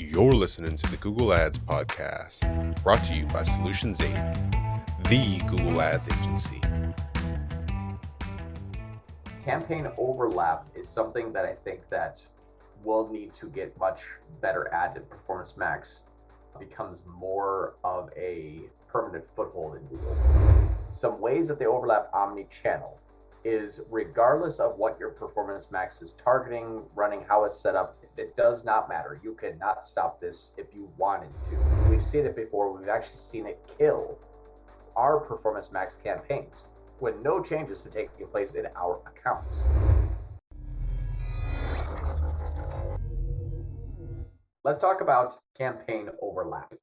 You're listening to the Google Ads Podcast, brought to you by Solutions 8, the Google Ads agency. Campaign overlap is something that I think that will need to get much better at and Performance Max becomes more of a permanent foothold in Google. Some ways that they overlap omni-channel is regardless of what your performance max is targeting, running, how it's set up, it does not matter. You cannot stop this if you wanted to. We've seen it before. We've actually seen it kill our performance max campaigns when no changes have taking place in our accounts. Let's talk about campaign overlap.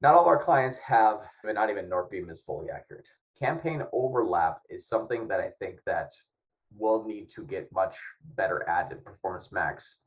Not all our clients have, mean, not even Northbeam is fully accurate campaign overlap is something that I think that will need to get much better at and Performance Max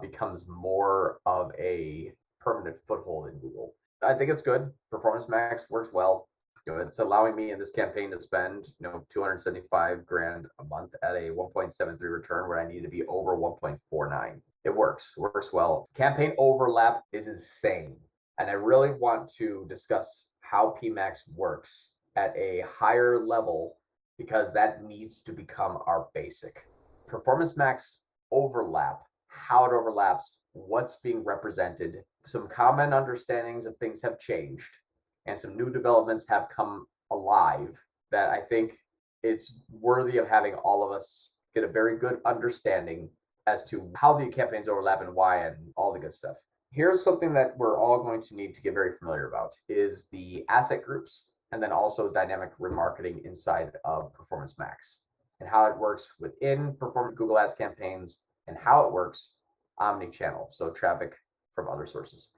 becomes more of a permanent foothold in Google. I think it's good. Performance Max works well. You know, it's allowing me in this campaign to spend, you know, 275 grand a month at a 1.73 return where I need to be over 1.49. It works, works well. Campaign overlap is insane. And I really want to discuss how PMax works at a higher level because that needs to become our basic. Performance Max overlap, how it overlaps, what's being represented, some common understandings of things have changed, and some new developments have come alive that I think it's worthy of having all of us get a very good understanding as to how the campaigns overlap and why and all the good stuff. Here's something that we're all going to need to get very familiar about is the asset groups and then also dynamic remarketing inside of Performance Max and how it works within perform Google Ads campaigns and how it works omni-channel, so traffic from other sources.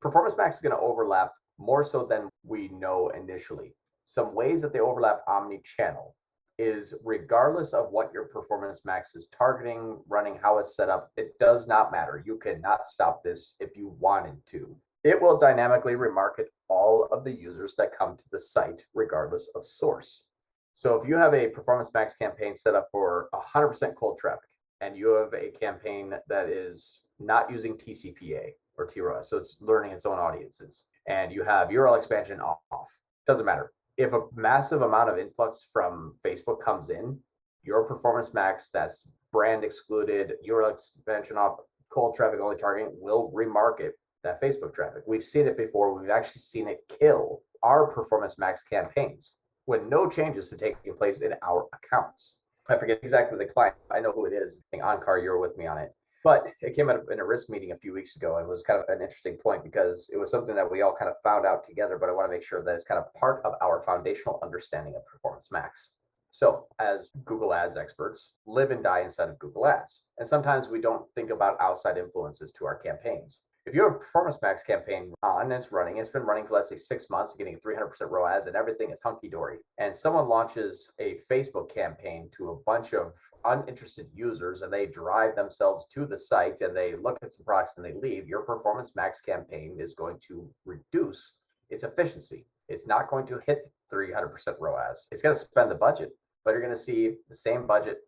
Performance Max is going to overlap more so than we know initially. Some ways that they overlap omni-channel is regardless of what your performance max is targeting, running, how it's set up, it does not matter. You cannot stop this if you wanted to. It will dynamically remarket all of the users that come to the site, regardless of source. So if you have a Performance Max campaign set up for 100% cold traffic, and you have a campaign that is not using TCPA or TROAS, so it's learning its own audiences, and you have URL expansion off, doesn't matter. If a massive amount of influx from Facebook comes in, your Performance Max that's brand excluded, URL expansion off, cold traffic only targeting will remarket that Facebook traffic. We've seen it before. We've actually seen it kill our Performance Max campaigns when no changes have taken place in our accounts. I forget exactly the client. I know who it is. I think Onkar, you were with me on it. But it came up in a risk meeting a few weeks ago and was kind of an interesting point because it was something that we all kind of found out together. But I want to make sure that it's kind of part of our foundational understanding of Performance Max. So, as Google Ads experts, live and die inside of Google Ads. And sometimes we don't think about outside influences to our campaigns if you have a performance max campaign on and it's running, it's been running for let's say six months, getting 300% ROAS and everything is hunky dory, and someone launches a Facebook campaign to a bunch of uninterested users and they drive themselves to the site and they look at some products and they leave, your performance max campaign is going to reduce its efficiency. It's not going to hit 300% ROAS. It's going to spend the budget, but you're going to see the same budget.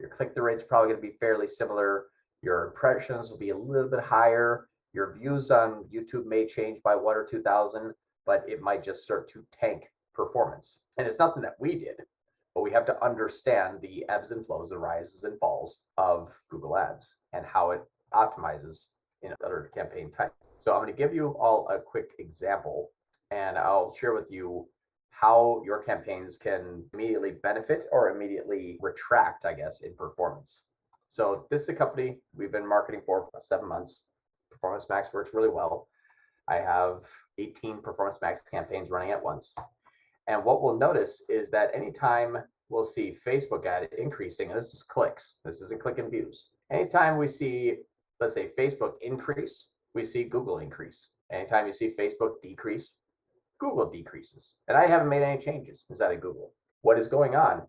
Your click through rate's probably going to be fairly similar. Your impressions will be a little bit higher your views on YouTube may change by one or 2,000, but it might just start to tank performance. And it's nothing that we did, but we have to understand the ebbs and flows, the rises and falls of Google Ads and how it optimizes in other campaign types. So I'm going to give you all a quick example and I'll share with you how your campaigns can immediately benefit or immediately retract, I guess, in performance. So this is a company we've been marketing for seven months. Performance Max works really well. I have 18 Performance Max campaigns running at once. And what we'll notice is that anytime we'll see Facebook ad increasing, and this is clicks, this isn't click and views. Anytime we see, let's say, Facebook increase, we see Google increase. Anytime you see Facebook decrease, Google decreases. And I haven't made any changes inside of Google. What is going on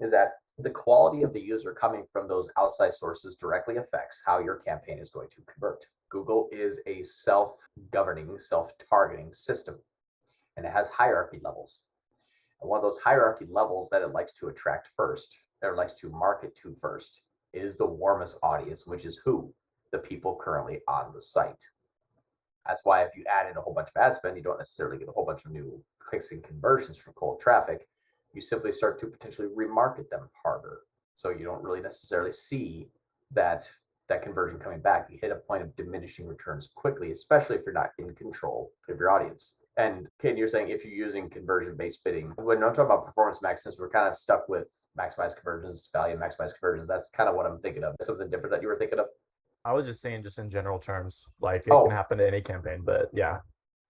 is that the quality of the user coming from those outside sources directly affects how your campaign is going to convert. Google is a self-governing, self-targeting system, and it has hierarchy levels. And one of those hierarchy levels that it likes to attract first, or likes to market to first, is the warmest audience, which is who? The people currently on the site. That's why if you add in a whole bunch of ad spend, you don't necessarily get a whole bunch of new clicks and conversions from cold traffic. You simply start to potentially remarket them harder. So you don't really necessarily see that that conversion coming back. You hit a point of diminishing returns quickly, especially if you're not in control of your audience. And Ken, you're saying if you're using conversion-based bidding, when I'm talking about performance max, since we're kind of stuck with maximize conversions, value maximize conversions, that's kind of what I'm thinking of. Something different that you were thinking of? I was just saying, just in general terms, like it Oh. can happen to any campaign, but yeah,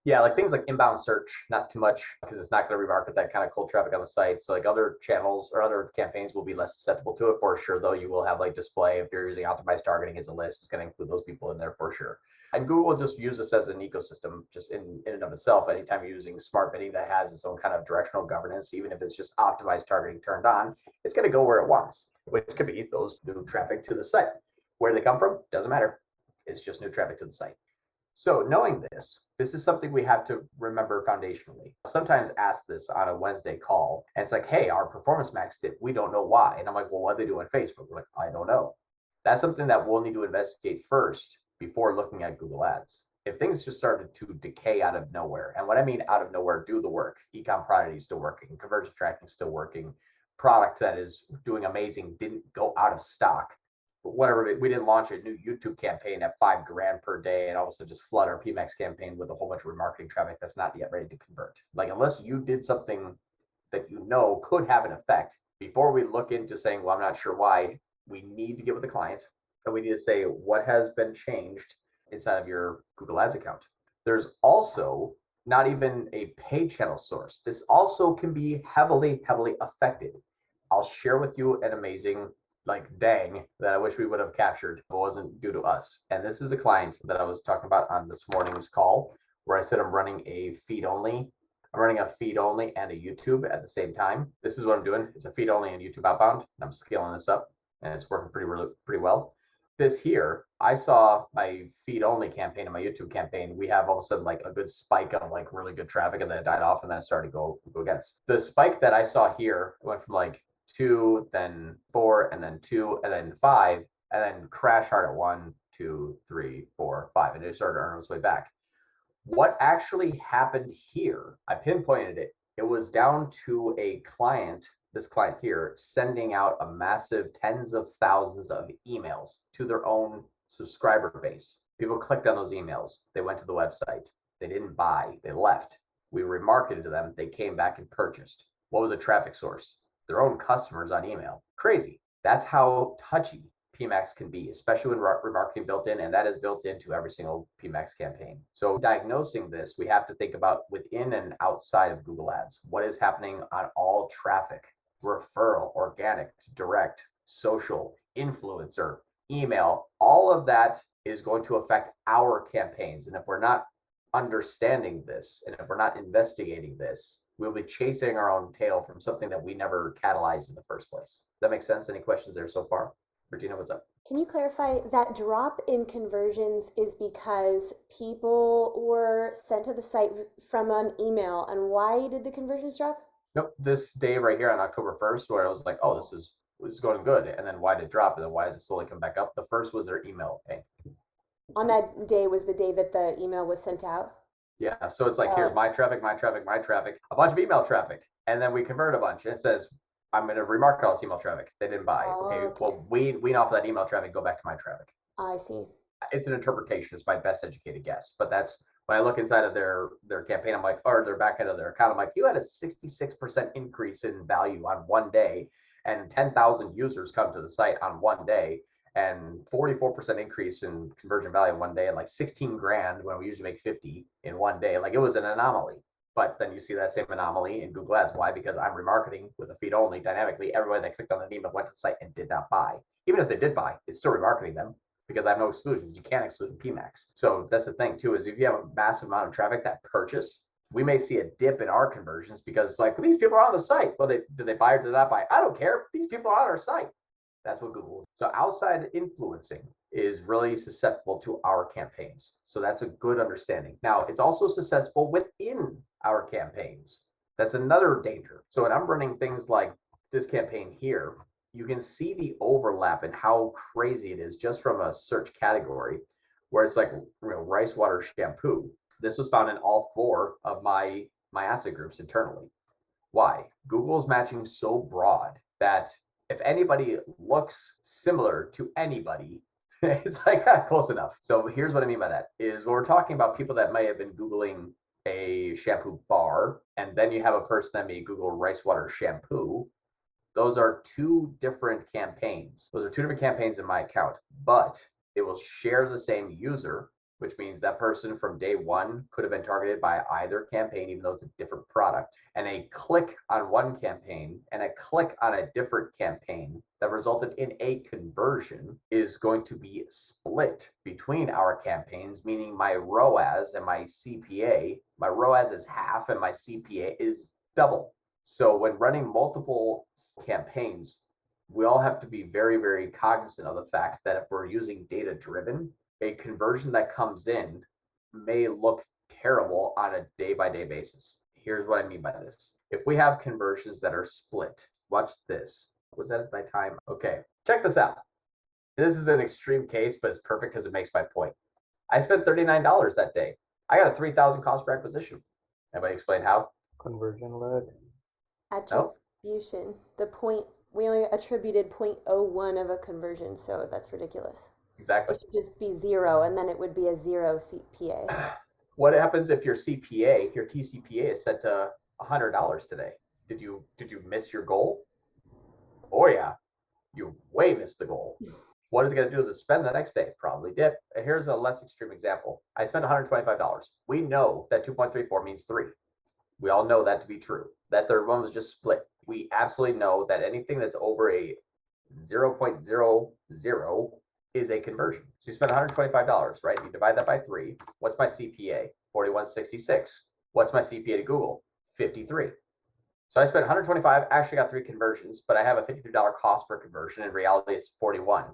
Yeah, like things like inbound search, not too much because it's not going to remarket that kind of cold traffic on the site. So like other channels or other campaigns will be less susceptible to it for sure. Though you will have like display if you're using optimized targeting as a list, it's going to include those people in there for sure. And Google will just use this as an ecosystem just in, in and of itself. Anytime you're using smart bidding that has its own kind of directional governance, even if it's just optimized targeting turned on, it's going to go where it wants, which could be those new traffic to the site. Where they come from, doesn't matter. It's just new traffic to the site. So knowing this, this is something we have to remember foundationally. Sometimes ask this on a Wednesday call, and it's like, hey, our performance max dip, we don't know why. And I'm like, well, what do they do on Facebook? We're like, I don't know. That's something that we'll need to investigate first before looking at Google Ads. If things just started to decay out of nowhere, and what I mean out of nowhere, do the work. Ecom Prodigy is still working, conversion tracking still working, product that is doing amazing didn't go out of stock whatever we didn't launch a new YouTube campaign at five grand per day and all of a sudden just flood our PMAX campaign with a whole bunch of remarketing traffic that's not yet ready to convert. Like unless you did something that you know could have an effect before we look into saying, well, I'm not sure why, we need to get with the client and we need to say what has been changed inside of your Google Ads account. There's also not even a paid channel source. This also can be heavily, heavily affected. I'll share with you an amazing like dang that I wish we would have captured but wasn't due to us. And this is a client that I was talking about on this morning's call where I said I'm running a feed only. I'm running a feed only and a YouTube at the same time. This is what I'm doing. It's a feed only and YouTube outbound. And I'm scaling this up and it's working pretty really pretty well. This here, I saw my feed only campaign and my YouTube campaign. We have all of a sudden like a good spike of like really good traffic and then it died off and then it started to go, go against. The spike that I saw here went from like two, then four, and then two, and then five, and then crash hard at one, two, three, four, five, and it started to earn its way back. What actually happened here? I pinpointed it. It was down to a client, this client here, sending out a massive tens of thousands of emails to their own subscriber base. People clicked on those emails. They went to the website. They didn't buy. They left. We remarketed to them. They came back and purchased. What was a traffic source? Their own customers on email. Crazy. That's how touchy PMAX can be, especially when remarketing built in, and that is built into every single PMAX campaign. So diagnosing this, we have to think about within and outside of Google Ads. What is happening on all traffic, referral, organic, direct, social, influencer, email, all of that is going to affect our campaigns. And if we're not understanding this, and if we're not investigating this, we'll be chasing our own tail from something that we never catalyzed in the first place. That makes sense? Any questions there so far? Regina, what's up? Can you clarify that drop in conversions is because people were sent to the site from an email and why did the conversions drop? Nope. This day right here on October 1st, where I was like, oh, this is this is going good. And then why did it drop? And then why does it slowly come back up? The first was their email pay. On that day was the day that the email was sent out? Yeah. So it's like, here's Oh. my traffic, my traffic, my traffic, a bunch of email traffic. And then we convert a bunch. It says, I'm going to remarket all this email traffic. They didn't buy. Oh, okay, okay. Well, wean, wean off of that email traffic, go back to my traffic. I see. It's an interpretation. It's my best educated guess. But that's when I look inside of their their campaign, I'm like, or their back end of their account, I'm like, you had a 66% increase in value on one day, and 10,000 users come to the site on one day, and 44% increase in conversion value in one day, and like 16 grand when we usually make 50 in one day. Like it was an anomaly. But then you see that same anomaly in Google Ads. Why? Because I'm remarketing with a feed only dynamically. Everybody that clicked on the email went to the site and did not buy. Even if they did buy, it's still remarketing them because I have no exclusions. You can't exclude in PMAX. So that's the thing too, is if you have a massive amount of traffic that purchase, we may see a dip in our conversions because it's like, these people are on the site. Well, they did they buy or did they not buy? I don't care. These people are on our site. That's what Google. So outside influencing is really susceptible to our campaigns. So that's a good understanding. Now it's also susceptible within our campaigns. That's another danger. So when I'm running things like this campaign here, you can see the overlap and how crazy it is just from a search category. where it's like you know, rice water shampoo. This was found in all four of my my asset groups internally. Why? Google's matching so broad that if anybody looks similar to anybody, it's like ah, close enough. So here's what I mean by that is when we're talking about people that may have been Googling a shampoo bar, and then you have a person that may Google rice water shampoo. Those are two different campaigns. Those are two different campaigns in my account, but it will share the same user which means that person from day one could have been targeted by either campaign, even though it's a different product. And a click on one campaign and a click on a different campaign that resulted in a conversion is going to be split between our campaigns, meaning my ROAS and my CPA, my ROAS is half and my CPA is double. So when running multiple campaigns, we all have to be very, very cognizant of the facts that if we're using data driven, a conversion that comes in may look terrible on a day by day basis. Here's what I mean by this. If we have conversions that are split, watch this. Was that my time? Okay, check this out. This is an extreme case, but it's perfect because it makes my point. I spent $39 that day. I got a 3000 cost per acquisition. Anybody explain how? Conversion led. Attribution. The point, we only attributed 0.01 of a conversion, so that's ridiculous. Exactly. It should just be zero, and then it would be a zero CPA. What happens if your CPA, your TCPA is set to $100 today? Did you did you miss your goal? Oh yeah, you way missed the goal. What is it going to do to spend the next day? Probably dip. Here's a less extreme example. I spent $125. We know that 2.34 means three. We all know that to be true. That third one was just split. We absolutely know that anything that's over a 0.00 is a conversion. So you spend $125, right? You divide that by three. What's my CPA? 4166. What's my CPA to Google? 53. So I spent 125, actually got three conversions, but I have a $53 cost per conversion. In reality, it's 41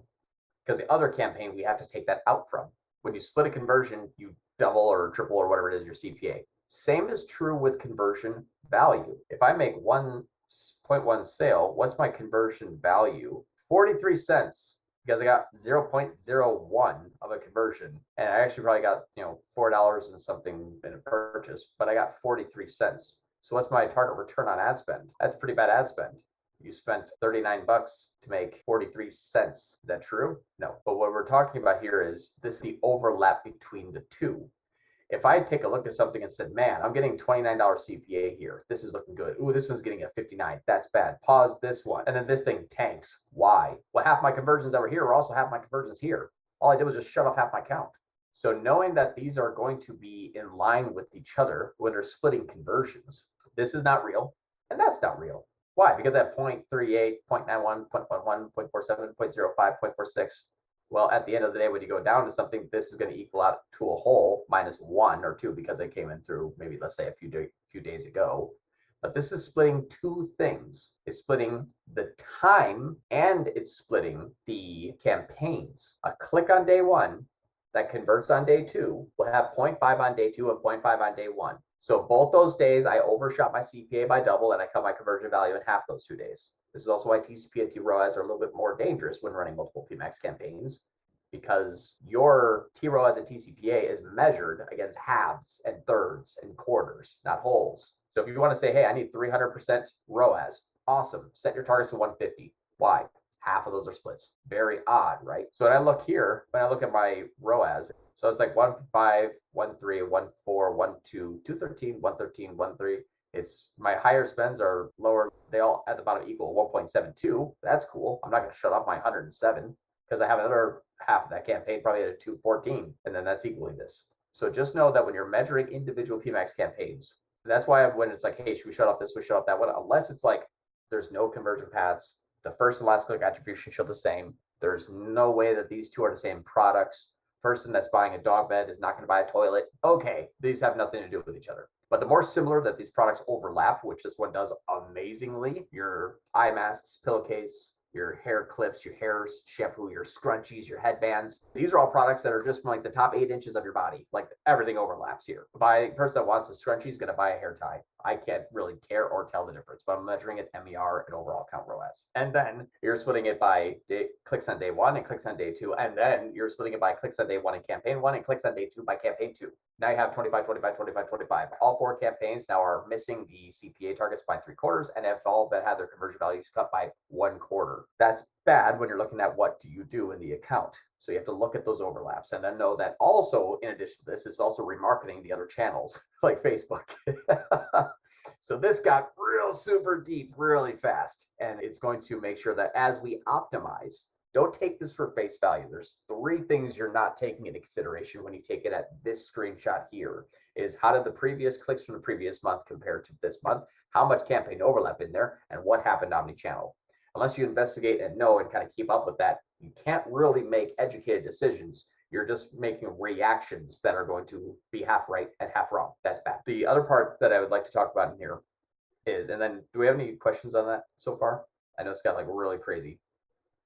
because the other campaign, we have to take that out from. When you split a conversion, you double or triple or whatever it is your CPA. Same is true with conversion value. If I make 1.1 sale, what's my conversion value? 43 cents because I got 0.01 of a conversion. And I actually probably got, you know, $4 and something in a purchase, but I got 43 cents. So what's my target return on ad spend? That's pretty bad ad spend. You spent 39 bucks to make 43 cents. Is that true? No. But what we're talking about here is this is the overlap between the two if I take a look at something and said, man, I'm getting $29 CPA here. This is looking good. Ooh, this one's getting a 59. That's bad. Pause this one. And then this thing tanks. Why? Well, half my conversions were here were also half my conversions here. All I did was just shut off half my count. So knowing that these are going to be in line with each other when they're splitting conversions, this is not real. And that's not real. Why? Because at 0.38, 0.91, 0.11, 0.47, 0.05, 0.46, well, at the end of the day, when you go down to something, this is going to equal out to a whole minus one or two because they came in through maybe let's say a few day, few days ago. But this is splitting two things. It's splitting the time and it's splitting the campaigns. A click on day one that converts on day two will have 0.5 on day two and 0.5 on day one. So both those days, I overshot my CPA by double and I cut my conversion value in half those two days. This is also why TCP and TROAS are a little bit more dangerous when running multiple PMAX campaigns because your TROAS and TCPA is measured against halves and thirds and quarters, not wholes. So if you want to say, hey, I need 300% ROAS, awesome. Set your targets to 150. Why? Half of those are splits. Very odd, right? So when I look here, when I look at my ROAS, so it's like 1, 5, 1, 3, 1, 4, 1, 2, 213, 113, 1, 3. It's my higher spends are lower. They all at the bottom equal 1.72. That's cool. I'm not going to shut off my 107 because I have another half of that campaign probably at a 214, and then that's equaling this. So just know that when you're measuring individual PMAX campaigns, that's why when it's like, hey, should we shut off this? We shut off that one. Unless it's like there's no conversion paths, the first and last click attribution show the same. There's no way that these two are the same products. Person that's buying a dog bed is not going to buy a toilet. Okay, these have nothing to do with each other. But the more similar that these products overlap, which this one does amazingly, your eye masks, pillowcase, your hair clips, your hair shampoo, your scrunchies, your headbands. These are all products that are just from like the top eight inches of your body. Like everything overlaps here. By person that wants a scrunchie is going to buy a hair tie. I can't really care or tell the difference, but I'm measuring it MER and overall count ROAS. And then you're splitting it by day, clicks on day one and clicks on day two. And then you're splitting it by clicks on day one and campaign one and clicks on day two by campaign two. Now you have 25, 25, 25, 25. All four campaigns now are missing the CPA targets by three quarters and have all but had their conversion values cut by one quarter. That's bad when you're looking at what do you do in the account. So you have to look at those overlaps and then know that also, in addition to this, is also remarketing the other channels like Facebook. so this got real super deep really fast. And it's going to make sure that as we optimize, don't take this for face value. There's three things you're not taking into consideration when you take it at this screenshot here is how did the previous clicks from the previous month compare to this month? How much campaign overlap in there and what happened omni-channel? Unless you investigate and know and kind of keep up with that, you can't really make educated decisions. You're just making reactions that are going to be half right and half wrong. That's bad. The other part that I would like to talk about in here is, and then do we have any questions on that so far? I know it's got like really crazy.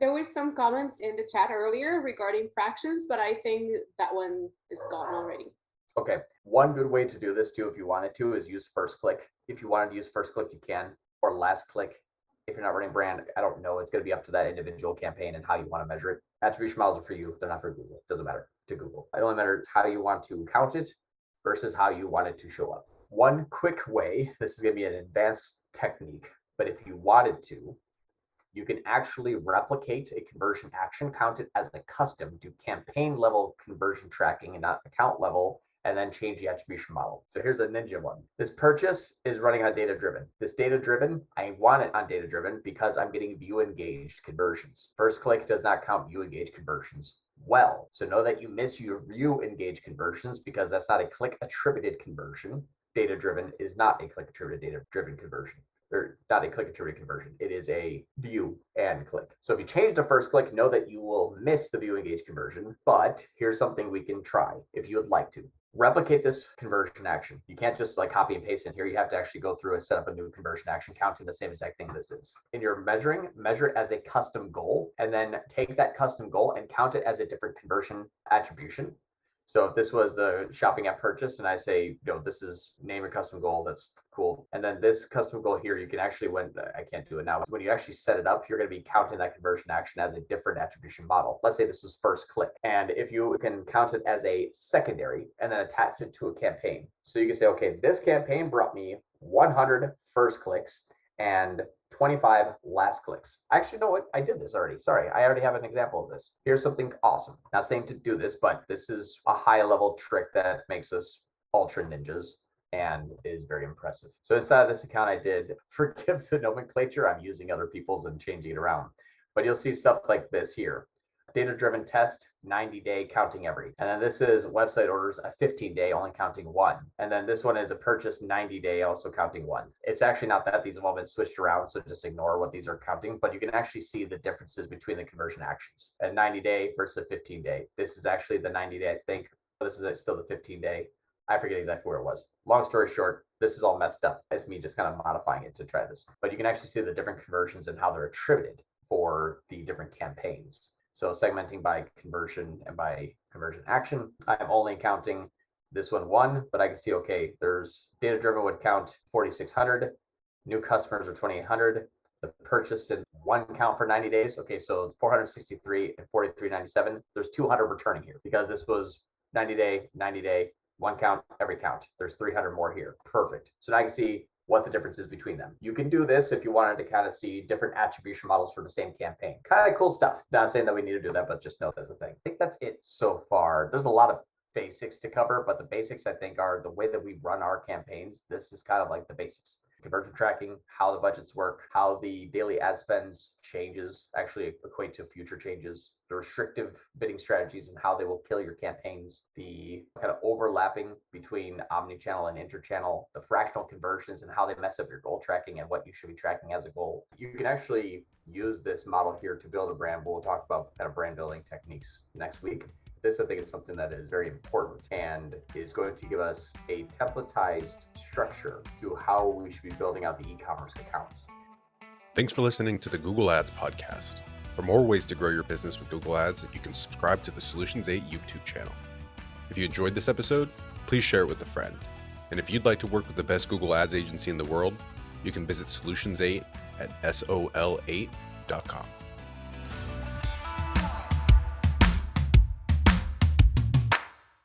There was some comments in the chat earlier regarding fractions, but I think that one is gone already. Okay, one good way to do this too, if you wanted to, is use first click. If you wanted to use first click, you can, or last click if you're not running brand, I don't know. It's going to be up to that individual campaign and how you want to measure it. Attribution models are for you. They're not for Google. It doesn't matter to Google. It only matters how you want to count it versus how you want it to show up. One quick way, this is going to be an advanced technique, but if you wanted to, you can actually replicate a conversion action, count it as a custom, do campaign level conversion tracking and not account level and then change the attribution model. So here's a ninja one. This purchase is running on data driven. This data driven, I want it on data driven because I'm getting view engaged conversions. First click does not count view engaged conversions well. So know that you miss your view engaged conversions because that's not a click attributed conversion. Data driven is not a click attributed data driven conversion or not a click attributed conversion. It is a view and click. So if you change the first click, know that you will miss the view engage conversion. But here's something we can try if you would like to replicate this conversion action. You can't just like copy and paste in here. You have to actually go through and set up a new conversion action counting the same exact thing this is. In your measuring, measure it as a custom goal and then take that custom goal and count it as a different conversion attribution. So if this was the shopping app purchase and I say, you know, this is name your custom goal, that's cool. And then this custom goal here, you can actually, when uh, I can't do it now, when you actually set it up, you're going to be counting that conversion action as a different attribution model. Let's say this was first click. And if you can count it as a secondary and then attach it to a campaign. So you can say, okay, this campaign brought me 100 first clicks and 25 last clicks. Actually, no? I did this already. Sorry, I already have an example of this. Here's something awesome. Not saying to do this, but this is a high level trick that makes us ultra ninjas and is very impressive. So inside of this account, I did forgive the nomenclature. I'm using other people's and changing it around, but you'll see stuff like this here. Data driven test 90 day counting every. And then this is website orders a 15 day only counting one. And then this one is a purchase 90 day also counting one. It's actually not that these have all been switched around so just ignore what these are counting but you can actually see the differences between the conversion actions. A 90 day versus a 15 day this is actually the 90 day i think. This is still the 15 day i forget exactly where it was long story short this is all messed up it's me just kind of modifying it to try this but you can actually see the different conversions and how they're attributed for the different campaigns so segmenting by conversion and by conversion action. I'm only counting this one one, but I can see, okay, there's data driven would count 4,600, new customers are 2,800, the purchase in one count for 90 days. Okay, so 463 and 4397. There's 200 returning here because this was 90 day, 90 day, one count, every count. There's 300 more here. Perfect. So now I can see what the difference is between them. You can do this if you wanted to kind of see different attribution models for the same campaign. Kind of cool stuff. Not saying that we need to do that, but just know that's a thing. I think that's it so far. There's a lot of basics to cover, but the basics I think are the way that we run our campaigns. This is kind of like the basics conversion tracking, how the budgets work, how the daily ad spends changes actually equate to future changes, the restrictive bidding strategies and how they will kill your campaigns, the kind of overlapping between omni-channel and interchannel, the fractional conversions and how they mess up your goal tracking and what you should be tracking as a goal. You can actually use this model here to build a brand. We'll talk about kind of brand building techniques next week this I think is something that is very important and is going to give us a templatized structure to how we should be building out the e-commerce accounts. Thanks for listening to the Google Ads podcast. For more ways to grow your business with Google Ads, you can subscribe to the Solutions 8 YouTube channel. If you enjoyed this episode, please share it with a friend. And if you'd like to work with the best Google Ads agency in the world, you can visit Solutions 8 at sol8.com.